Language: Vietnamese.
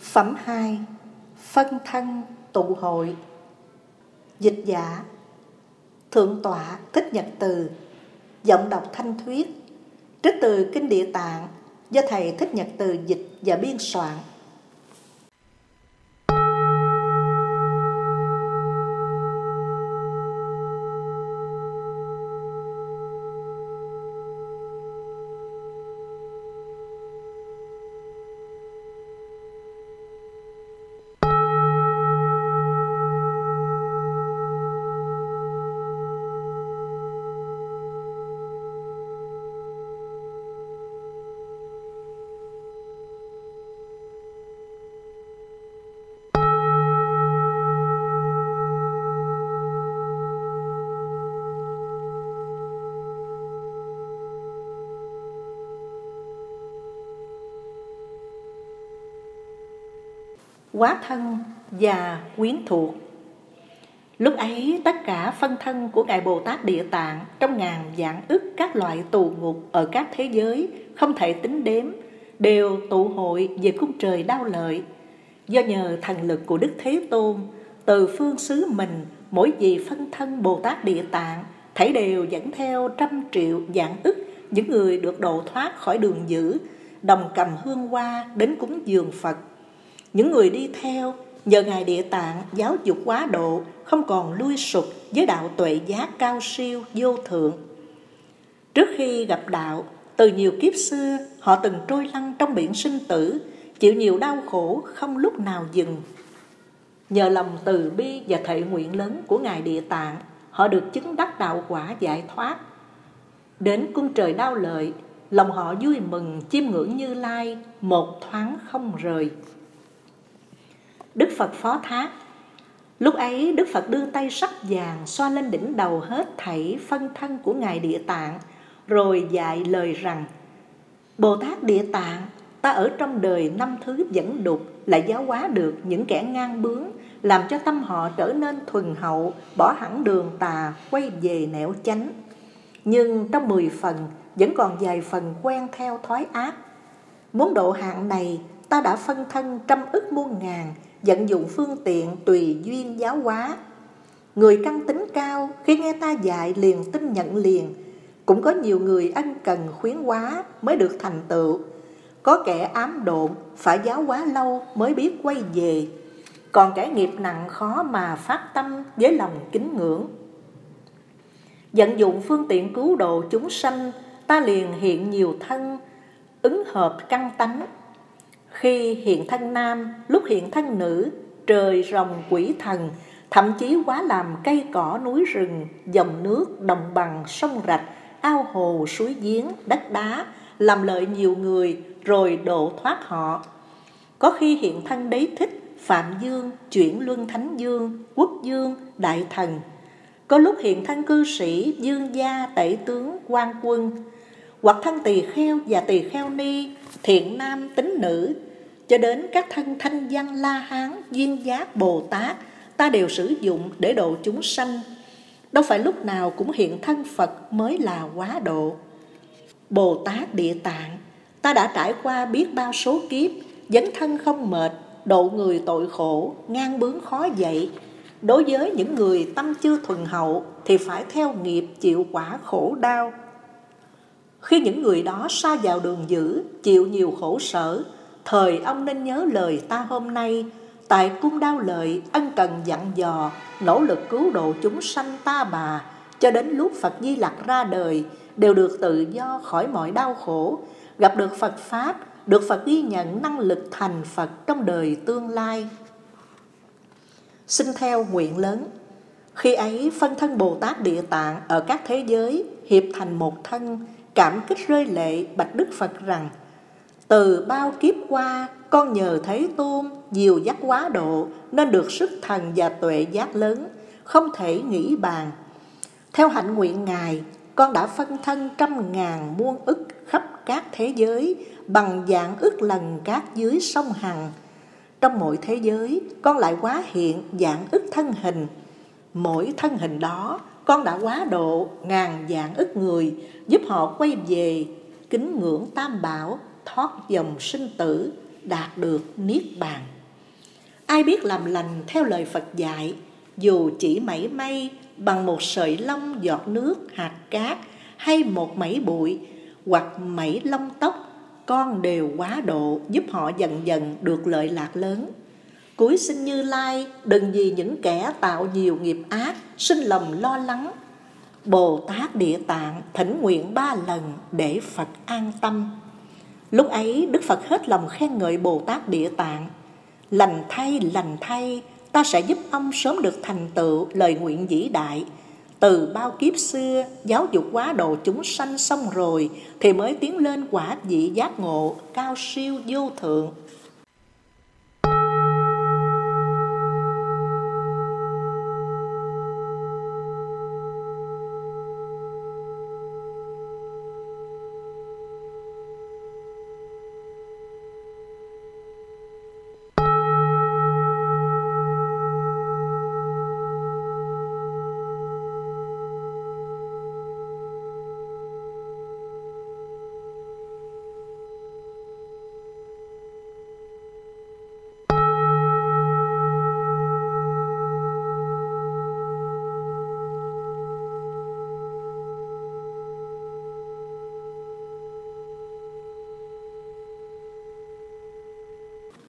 Phẩm 2 Phân thân, tụ hội. Dịch giả, Thượng tọa, Thích Nhật Từ. Giọng đọc thanh thuyết. Trích từ Kinh Địa Tạng Do Thầy Thích Nhật Từ dịch và biên soạn. Quá thân và quyến thuộc. Lúc ấy tất cả phân thân của Ngài Bồ Tát Địa Tạng trong ngàn dạng ức các loại tù ngục ở các thế giới không thể tính đếm đều tụ hội về cung trời đau lợi. Do nhờ thần lực của Đức Thế Tôn, từ phương xứ mình mỗi vị phân thân Bồ Tát Địa Tạng thảy đều dẫn theo trăm triệu dạng ức những người được độ thoát khỏi đường dữ, đồng cầm hương hoa đến cúng dường Phật những người đi theo nhờ Ngài Địa Tạng giáo dục quá độ không còn lui sụp với đạo tuệ giác cao siêu vô thượng. Trước khi gặp đạo, từ nhiều kiếp xưa họ từng trôi lăn trong biển sinh tử, chịu nhiều đau khổ không lúc nào dừng. Nhờ lòng từ bi và thệ nguyện lớn của Ngài Địa Tạng, họ được chứng đắc đạo quả giải thoát. Đến cung trời đau lợi, lòng họ vui mừng chiêm ngưỡng như lai, một thoáng không rời. Đức Phật phó thác. Lúc ấy, Đức Phật đưa tay sắc vàng xoa lên đỉnh đầu hết thảy phân thân của Ngài Địa Tạng, Rồi dạy lời rằng, Bồ Tát Địa Tạng, Ta ở trong đời năm thứ dẫn đục, Lại giáo hóa được những kẻ ngang bướng, Làm cho tâm họ trở nên thuần hậu, Bỏ hẳn đường tà, Quay về nẻo chánh. Nhưng trong mười phần, Vẫn còn vài phần quen theo thói ác. Muốn độ hạng này, Ta đã phân thân trăm ức muôn ngàn vận dụng phương tiện tùy duyên giáo hóa. Người căn tính cao khi nghe ta dạy liền tin nhận liền, cũng có nhiều người ân cần khuyến hóa mới được thành tựu. Có kẻ ám độn phải giáo hóa lâu mới biết quay về, còn kẻ nghiệp nặng khó mà phát tâm với lòng kính ngưỡng. Vận dụng phương tiện cứu độ chúng sanh, ta liền hiện nhiều thân, ứng hợp căn tánh khi hiện thân nam, lúc hiện thân nữ, trời rồng quỷ thần, thậm chí quá làm cây cỏ núi rừng, dòng nước, đồng bằng, sông rạch, ao hồ, suối giếng, đất đá, làm lợi nhiều người rồi độ thoát họ. Có khi hiện thân đế thích, Phạm Dương, chuyển luân Thánh Dương, Quốc Dương, Đại Thần. Có lúc hiện thân cư sĩ, dương gia, tể tướng, quan quân, hoặc thân tỳ kheo và tỳ kheo ni, thiện nam, tính nữ, cho đến các thân thanh văn La Hán, Duyên Giác, Bồ Tát, ta đều sử dụng để độ chúng sanh. Đâu phải lúc nào cũng hiện thân Phật mới là quá độ. Bồ Tát Địa Tạng, ta đã trải qua biết bao số kiếp, dấn thân không mệt, độ người tội khổ, ngang bướng khó dậy. Đối với những người tâm chưa thuần hậu thì phải theo nghiệp chịu quả khổ đau. Khi những người đó xa vào đường dữ, chịu nhiều khổ sở, Thời ông nên nhớ lời ta hôm nay. Tại cung đao lợi, ân cần dặn dò, Nỗ lực cứu độ chúng sanh ta bà. Cho đến lúc Phật Di Lặc ra đời, Đều được tự do khỏi mọi đau khổ. Gặp được Phật Pháp, Được Phật ghi nhận năng lực thành Phật trong đời tương lai. Xin theo nguyện lớn. Khi ấy, phân thân Bồ Tát Địa Tạng Ở các thế giới hiệp thành một thân, Cảm kích rơi lệ bạch Đức Phật rằng từ bao kiếp qua, con nhờ thấy Tôn nhiều giác quá độ nên được sức thần và tuệ giác lớn, không thể nghĩ bàn. Theo hạnh nguyện Ngài, con đã phân thân trăm ngàn muôn ức khắp các thế giới bằng dạng ức lần các dưới sông Hằng. Trong mỗi thế giới, con lại quá hiện dạng ức thân hình. Mỗi thân hình đó, con đã quá độ ngàn dạng ức người, giúp họ quay về kính ngưỡng tam bảo thoát dòng sinh tử đạt được Niết Bàn. Ai biết làm lành theo lời Phật dạy, dù chỉ mảy may bằng một sợi lông giọt nước hạt cát hay một mảy bụi hoặc mảy lông tóc, con đều quá độ giúp họ dần dần được lợi lạc lớn. Cuối sinh Như Lai, đừng vì những kẻ tạo nhiều nghiệp ác, sinh lòng lo lắng. Bồ Tát Địa Tạng thỉnh nguyện ba lần để Phật an tâm. Lúc ấy Đức Phật hết lòng khen ngợi Bồ Tát Địa Tạng. Lành thay, lành thay, ta sẽ giúp ông sớm được thành tựu lời nguyện vĩ đại. Từ bao kiếp xưa, giáo dục quá độ chúng sanh xong rồi, thì mới tiến lên quả vị giác ngộ, cao siêu vô thượng.